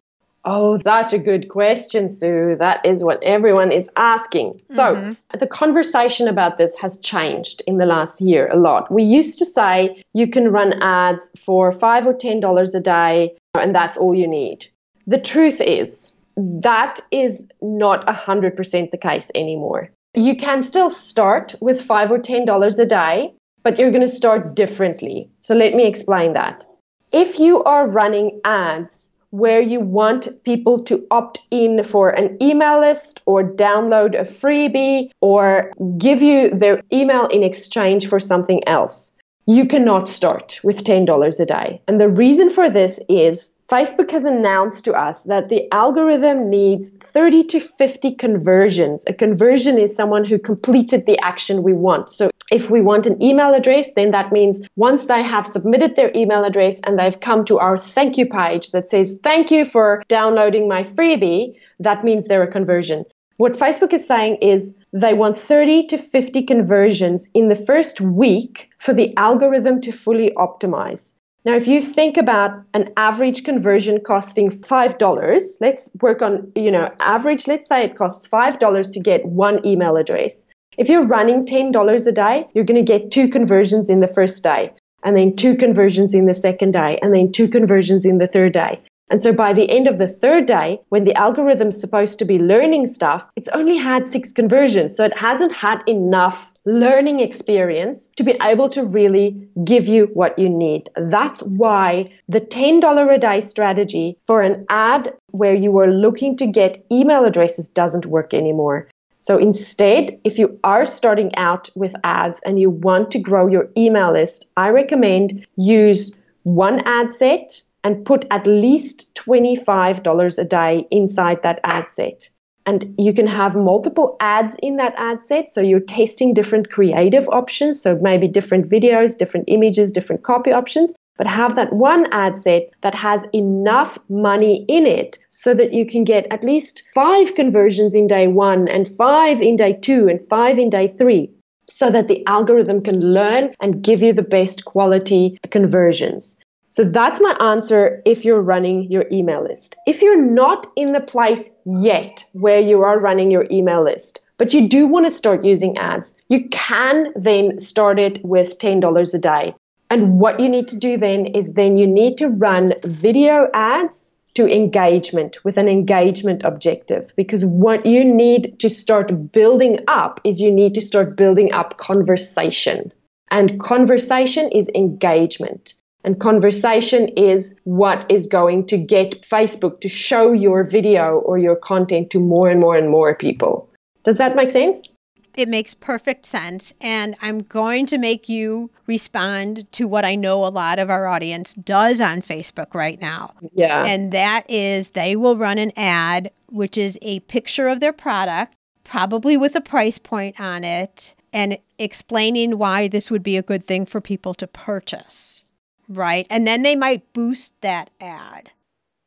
Speaker 2: Oh, that's a good question, Sue. That is what everyone is asking. So, mm-hmm. the conversation about this has changed in the last year a lot. We used to say you can run ads for five or ten dollars a day, and that's all you need. The truth is, that is not 100% the case anymore you can still start with five or ten dollars a day, but you're going to start differently. So let me explain that. If you are running ads where you want people to opt in for an email list or download a freebie or give you their email in exchange for something else. You cannot start with $10 a day. And the reason for this is Facebook has announced to us that the algorithm needs 30 to 50 conversions. A conversion is someone who completed the action we want. So if we want an email address, then that means once they have submitted their email address and they've come to our thank you page that says, Thank you for downloading my freebie, that means they're a conversion. What Facebook is saying is they want 30 to 50 conversions in the first week for the algorithm to fully optimize. Now, if you think about an average conversion costing $5, let's work on, you know, average, let's say it costs $5 to get one email address. If you're running $10 a day, you're going to get two conversions in the first day, and then two conversions in the second day, and then two conversions in the third day. And so by the end of the third day, when the algorithm's supposed to be learning stuff, it's only had six conversions. So it hasn't had enough learning experience to be able to really give you what you need. That's why the $10 a day strategy for an ad where you are looking to get email addresses doesn't work anymore. So instead, if you are starting out with ads and you want to grow your email list, I recommend use one ad set and put at least $25 a day inside that ad set. And you can have multiple ads in that ad set. So you're testing different creative options. So maybe different videos, different images, different copy options but have that one ad set that has enough money in it so that you can get at least five conversions in day one and five in day two and five in day three so that the algorithm can learn and give you the best quality conversions. So that's my answer if you're running your email list. If you're not in the place yet where you are running your email list, but you do want to start using ads, you can then start it with $10 a day. And what you need to do then is then you need to run video ads to engagement with an engagement objective because what you need to start building up is you need to start building up conversation. And conversation is engagement. And conversation is what is going to get Facebook to show your video or your content to more and more and more people. Does that make sense?
Speaker 1: It makes perfect sense. And I'm going to make you respond to what I know a lot of our audience does on Facebook right now.
Speaker 2: Yeah.
Speaker 1: And that is they will run an ad, which is a picture of their product, probably with a price point on it, and explaining why this would be a good thing for people to purchase. Right. And then they might boost that ad.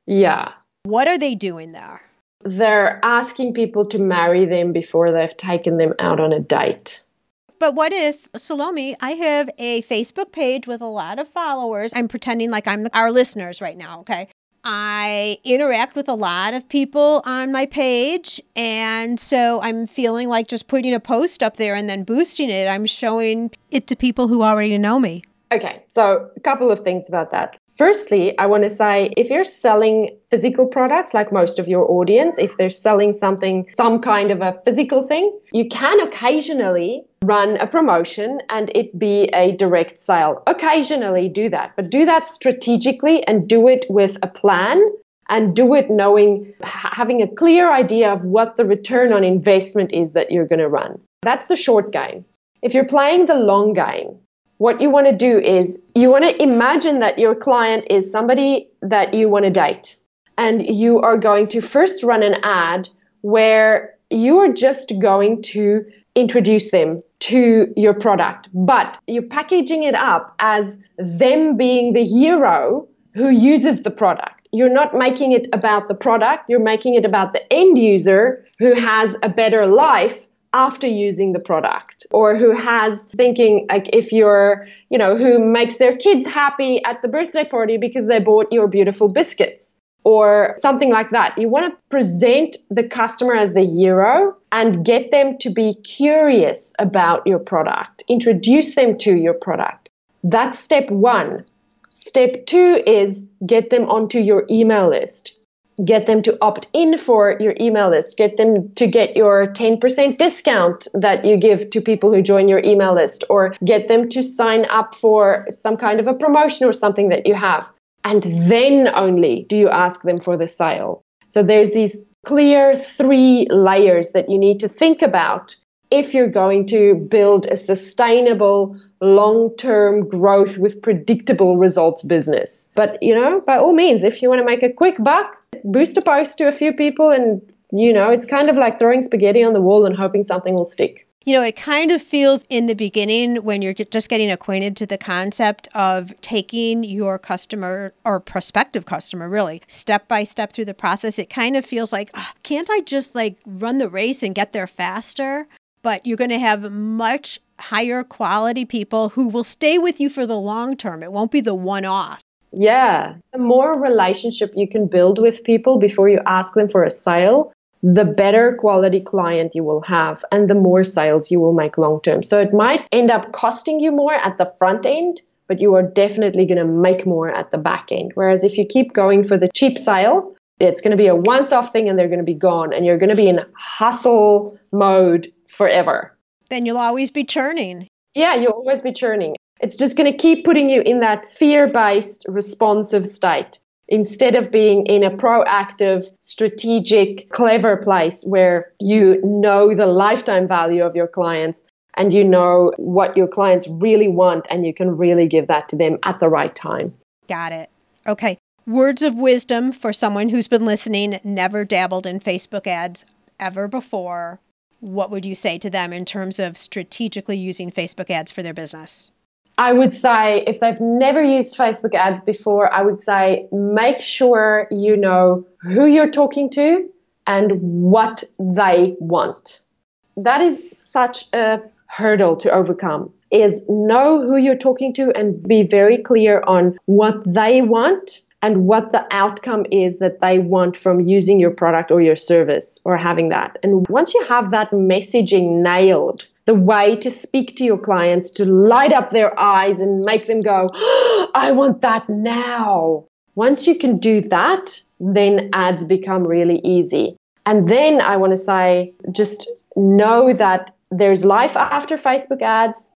Speaker 2: Yeah.
Speaker 1: What are they doing there?
Speaker 2: they're asking people to marry them before they've taken them out on a date.
Speaker 1: But what if, Salome, I have a Facebook page with a lot of followers. I'm pretending like I'm our listeners right now, okay? I interact with a lot of people on my page. And so I'm feeling like just putting a post up there and then boosting it, I'm showing it to people who already know me.
Speaker 2: Okay, so a couple of things about that. Firstly, I want to say if you're selling physical products, like most of your audience, if they're selling something, some kind of a physical thing, you can occasionally run a promotion and it be a direct sale. Occasionally do that, but do that strategically and do it with a plan and do it knowing, having a clear idea of what the return on investment is that you're going to run. That's the short game. If you're playing the long game, what you want to do is you want to imagine that your client is somebody that you want to date. And you are going to first run an ad where you are just going to introduce them to your product, but you're packaging it up as them being the hero who uses the product. You're not making it about the product, you're making it about the end user who has a better life after using the product or who has thinking like if you're you know who makes their kids happy at the birthday party because they bought your beautiful biscuits or something like that. You want to present the customer as the hero and get them to be curious about your product. Introduce them to your product. That's step 1 step 2 is get them onto your email list get them to opt in for your email list, get them to get your 10% discount that you give to people who join your email list, or get them to sign up for some kind of a promotion or something that you have. and then only do you ask them for the sale. So there's these clear three layers that you need to think about if you're going to build a sustainable long term growth with predictable results business. But, you know, by all means, if you want to make a quick buck, boost a post to a few people and, you know, it's kind of like throwing spaghetti on the wall and hoping something will stick.
Speaker 1: You know, it kind of feels in the beginning when you're just getting acquainted to the concept of taking your customer or prospective customer really step by step through the process. It kind of feels like, oh, can't I just like run the race and get there faster? But you're going to have much higher quality people who will stay with you for the long term. It won't be the one off.
Speaker 2: Yeah. The more relationship you can build with people before you ask them for a sale, the better quality client you will have and the more sales you will make long term. So it might end up costing you more at the front end, but you are definitely going to make more at the back end. Whereas if you keep going for the cheap sale, it's going to be a once off thing and they're going to be gone and you're going to be in hustle mode forever.
Speaker 1: Then you'll always be churning.
Speaker 2: Yeah, you'll always be churning. It's just going to keep putting you in that fear based, responsive state instead of being in a proactive, strategic, clever place where you know the lifetime value of your clients and you know what your clients really want and you can really give that to them at the right time.
Speaker 1: Got it. Okay. Words of wisdom for someone who's been listening, never dabbled in Facebook ads ever before. What would you say to them in terms of strategically using Facebook ads for their business?
Speaker 2: I would say if they've never used Facebook ads before, I would say make sure you know who you're talking to and what they want. That is such a hurdle to overcome is know who you're talking to and be very clear on what they want and what the outcome is that they want from using your product or your service or having that. And once you have that messaging nailed, the way to speak to your clients to light up their eyes and make them go, oh, I want that now. Once you can do that, then ads become really easy. And then I want to say, just know that there's life after Facebook ads.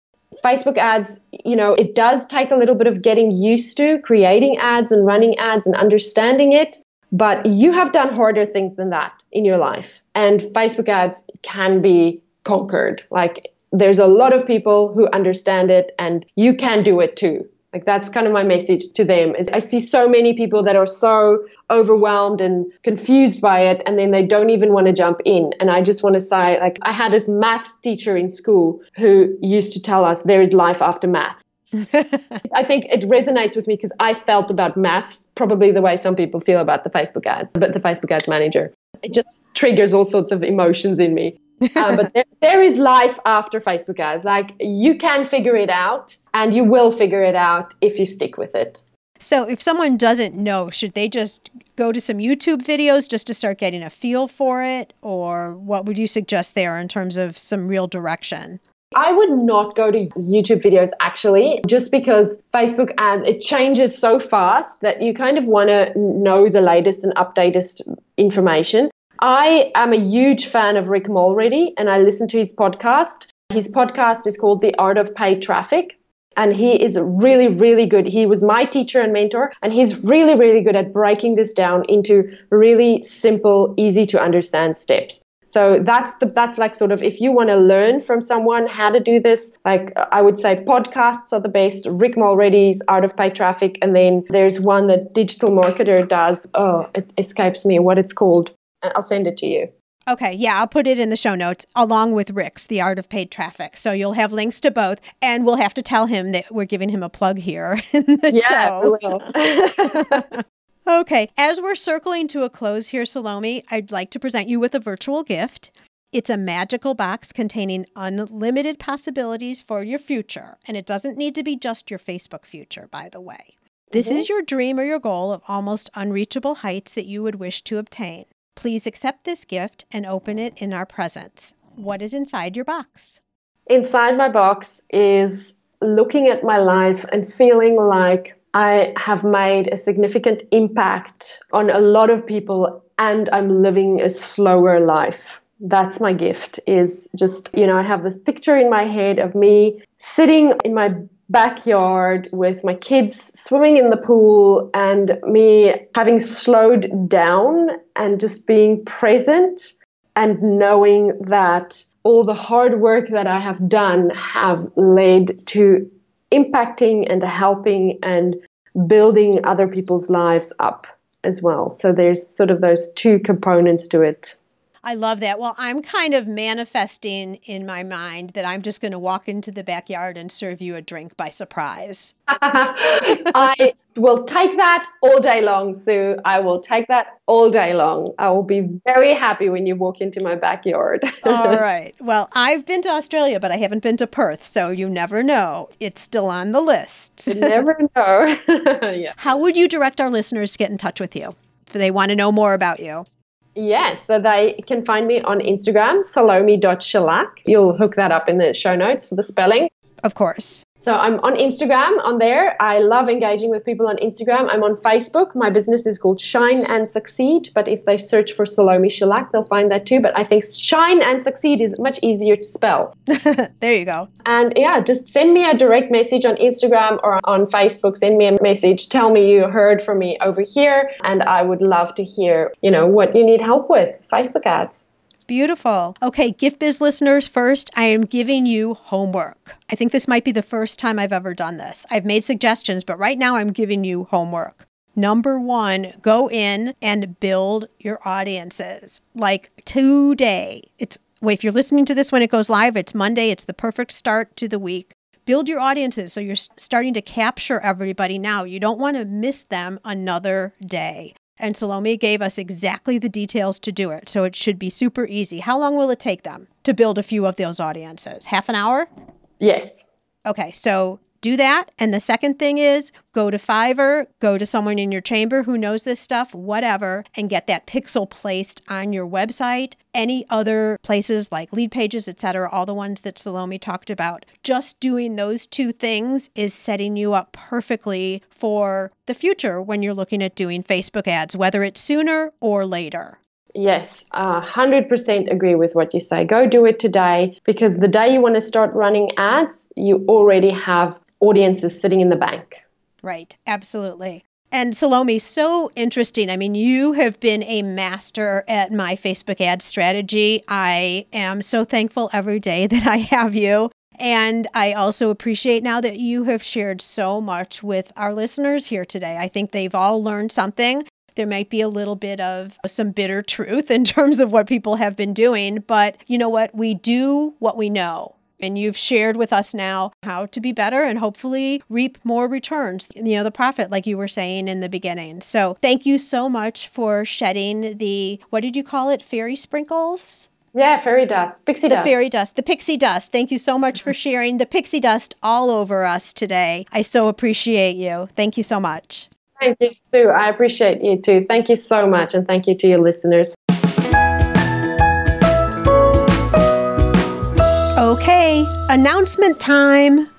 Speaker 2: Facebook ads, you know, it does take a little bit of getting used to creating ads and running ads and understanding it. But you have done harder things than that in your life. And Facebook ads can be conquered. Like there's a lot of people who understand it and you can do it too. Like that's kind of my message to them. I see so many people that are so overwhelmed and confused by it and then they don't even want to jump in. And I just want to say like I had this math teacher in school who used to tell us there is life after math. I think it resonates with me because I felt about maths probably the way some people feel about the Facebook ads, but the Facebook ads manager. It just triggers all sorts of emotions in me uh, but there, there is life after Facebook ads. Like you can figure it out and you will figure it out if you stick with it.
Speaker 1: So, if someone doesn't know, should they just go to some YouTube videos just to start getting a feel for it? Or what would you suggest there in terms of some real direction?
Speaker 2: I would not go to YouTube videos actually, just because Facebook ads, it changes so fast that you kind of want to know the latest and updatest information. I am a huge fan of Rick Mulready and I listen to his podcast. His podcast is called The Art of Paid Traffic. And he is really, really good. He was my teacher and mentor, and he's really, really good at breaking this down into really simple, easy to understand steps. So that's the that's like sort of if you want to learn from someone how to do this, like I would say podcasts are the best. Rick Mulready's Art of Paid Traffic, and then there's one that Digital Marketer does. Oh, it escapes me what it's called. I'll send it to you.
Speaker 1: Okay, yeah, I'll put it in the show notes along with Rick's The Art of Paid Traffic. So you'll have links to both, and we'll have to tell him that we're giving him a plug here in the
Speaker 2: yeah,
Speaker 1: show. okay, as we're circling to a close here, Salome, I'd like to present you with a virtual gift. It's a magical box containing unlimited possibilities for your future, and it doesn't need to be just your Facebook future, by the way. This mm-hmm. is your dream or your goal of almost unreachable heights that you would wish to obtain. Please accept this gift and open it in our presence. What is inside your box?
Speaker 2: Inside my box is looking at my life and feeling like I have made a significant impact on a lot of people and I'm living a slower life. That's my gift is just, you know, I have this picture in my head of me sitting in my backyard with my kids swimming in the pool and me having slowed down and just being present and knowing that all the hard work that I have done have led to impacting and helping and building other people's lives up as well. So there's sort of those two components to it.
Speaker 1: I love that. Well, I'm kind of manifesting in my mind that I'm just going to walk into the backyard and serve you a drink by surprise.
Speaker 2: I will take that all day long, Sue. I will take that all day long. I will be very happy when you walk into my backyard.
Speaker 1: all right. Well, I've been to Australia, but I haven't been to Perth, so you never know. It's still on the list.
Speaker 2: you never know.
Speaker 1: yeah. How would you direct our listeners to get in touch with you if they want to know more about you?
Speaker 2: Yes, so they can find me on Instagram, salome.schillack. You'll hook that up in the show notes for the spelling.
Speaker 1: Of course.
Speaker 2: So I'm on Instagram on there. I love engaging with people on Instagram. I'm on Facebook. My business is called Shine and Succeed, but if they search for Salome Schillack, they'll find that too. But I think Shine and Succeed is much easier to spell.
Speaker 1: there you go.
Speaker 2: And yeah, just send me a direct message on Instagram or on Facebook. Send me a message. Tell me you heard from me over here, and I would love to hear, you know, what you need help with. Facebook ads.
Speaker 1: Beautiful. Okay, Gift Biz listeners, first, I am giving you homework. I think this might be the first time I've ever done this. I've made suggestions, but right now I'm giving you homework. Number one, go in and build your audiences. Like today, it's if you're listening to this when it goes live, it's Monday, it's the perfect start to the week. Build your audiences so you're starting to capture everybody now. You don't want to miss them another day. And Salome gave us exactly the details to do it. So it should be super easy. How long will it take them to build a few of those audiences? Half an hour?
Speaker 2: Yes.
Speaker 1: Okay, so do that. And the second thing is go to Fiverr, go to someone in your chamber who knows this stuff, whatever, and get that pixel placed on your website. Any other places like Leadpages, etc., all the ones that Salome talked about. Just doing those two things is setting you up perfectly for the future when you're looking at doing Facebook ads, whether it's sooner or later.
Speaker 2: Yes, a hundred percent agree with what you say. Go do it today because the day you want to start running ads, you already have audiences sitting in the bank.
Speaker 1: Right, absolutely. And Salome, so interesting. I mean, you have been a master at my Facebook ad strategy. I am so thankful every day that I have you. And I also appreciate now that you have shared so much with our listeners here today. I think they've all learned something. There might be a little bit of some bitter truth in terms of what people have been doing, but you know what? We do what we know. And you've shared with us now how to be better and hopefully reap more returns, you know, the profit, like you were saying in the beginning. So thank you so much for shedding the, what did you call it? Fairy sprinkles?
Speaker 2: Yeah, fairy dust, pixie
Speaker 1: the
Speaker 2: dust.
Speaker 1: The fairy dust, the pixie dust. Thank you so much for sharing the pixie dust all over us today. I so appreciate you. Thank you so much.
Speaker 2: Thank you, Sue. I appreciate you too. Thank you so much. And thank you to your listeners.
Speaker 1: Announcement time.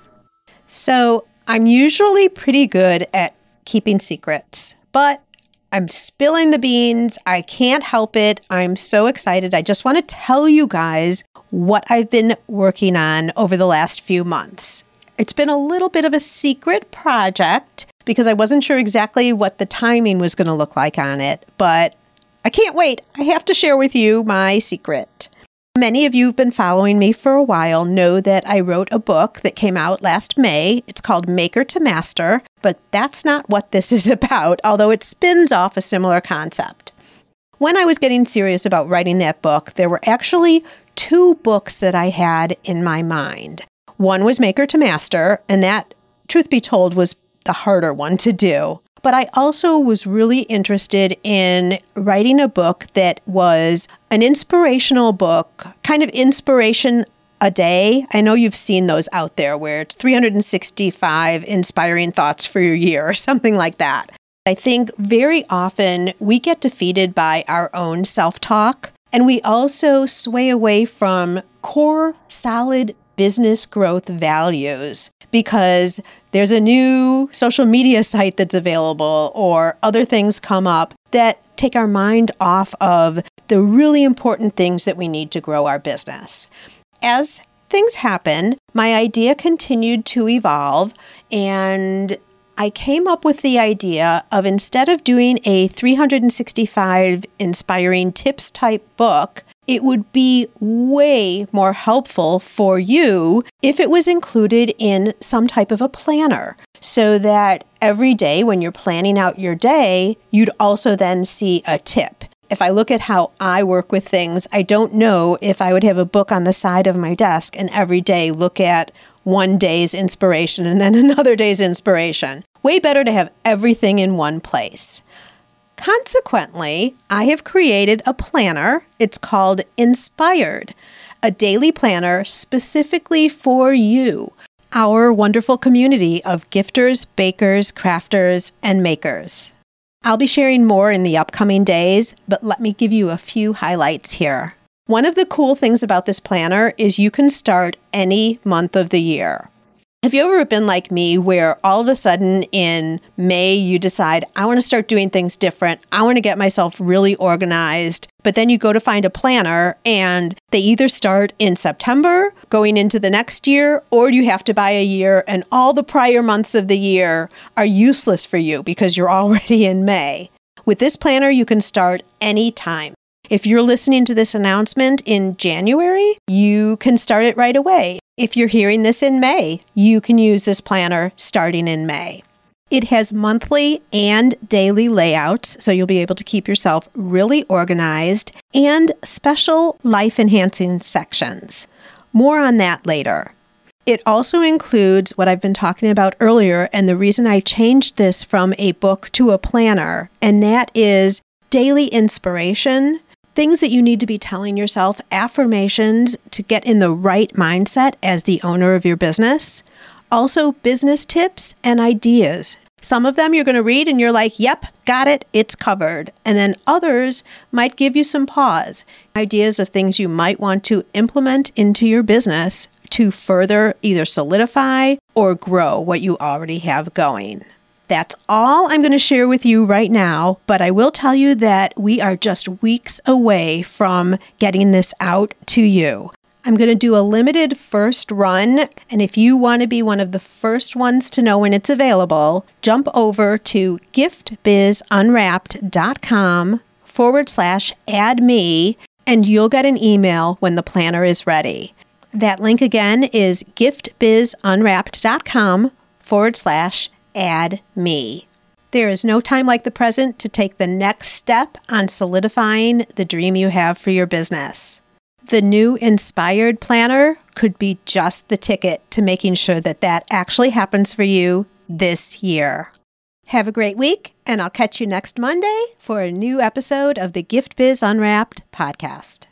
Speaker 1: So, I'm usually pretty good at keeping secrets, but I'm spilling the beans. I can't help it. I'm so excited. I just want to tell you guys what I've been working on over the last few months. It's been a little bit of a secret project because I wasn't sure exactly what the timing was going to look like on it, but I can't wait. I have to share with you my secret. Many of you who've been following me for a while know that I wrote a book that came out last May. It's called Maker to Master, but that's not what this is about, although it spins off a similar concept. When I was getting serious about writing that book, there were actually two books that I had in my mind. One was Maker to Master, and that, truth be told, was the harder one to do. But I also was really interested in writing a book that was an inspirational book, kind of inspiration a day. I know you've seen those out there where it's 365 inspiring thoughts for your year or something like that. I think very often we get defeated by our own self talk, and we also sway away from core, solid business growth values because there's a new social media site that's available or other things come up that take our mind off of the really important things that we need to grow our business. As things happen, my idea continued to evolve and I came up with the idea of instead of doing a 365 inspiring tips type book, it would be way more helpful for you if it was included in some type of a planner so that every day when you're planning out your day, you'd also then see a tip. If I look at how I work with things, I don't know if I would have a book on the side of my desk and every day look at one day's inspiration and then another day's inspiration. Way better to have everything in one place. Consequently, I have created a planner. It's called Inspired, a daily planner specifically for you, our wonderful community of gifters, bakers, crafters, and makers. I'll be sharing more in the upcoming days, but let me give you a few highlights here. One of the cool things about this planner is you can start any month of the year. Have you ever been like me where all of a sudden in May you decide, I want to start doing things different. I want to get myself really organized. But then you go to find a planner and they either start in September going into the next year or you have to buy a year and all the prior months of the year are useless for you because you're already in May. With this planner, you can start anytime. If you're listening to this announcement in January, you can start it right away. If you're hearing this in May, you can use this planner starting in May. It has monthly and daily layouts, so you'll be able to keep yourself really organized, and special life enhancing sections. More on that later. It also includes what I've been talking about earlier, and the reason I changed this from a book to a planner, and that is daily inspiration things that you need to be telling yourself, affirmations to get in the right mindset as the owner of your business. Also, business tips and ideas. Some of them you're going to read and you're like, yep, got it, it's covered. And then others might give you some pause, ideas of things you might want to implement into your business to further either solidify or grow what you already have going. That's all I'm going to share with you right now, but I will tell you that we are just weeks away from getting this out to you. I'm going to do a limited first run, and if you want to be one of the first ones to know when it's available, jump over to giftbizunwrapped.com forward slash add me, and you'll get an email when the planner is ready. That link again is giftbizunwrapped.com forward slash add me. There is no time like the present to take the next step on solidifying the dream you have for your business. The new Inspired Planner could be just the ticket to making sure that that actually happens for you this year. Have a great week, and I'll catch you next Monday for a new episode of the Gift Biz Unwrapped podcast.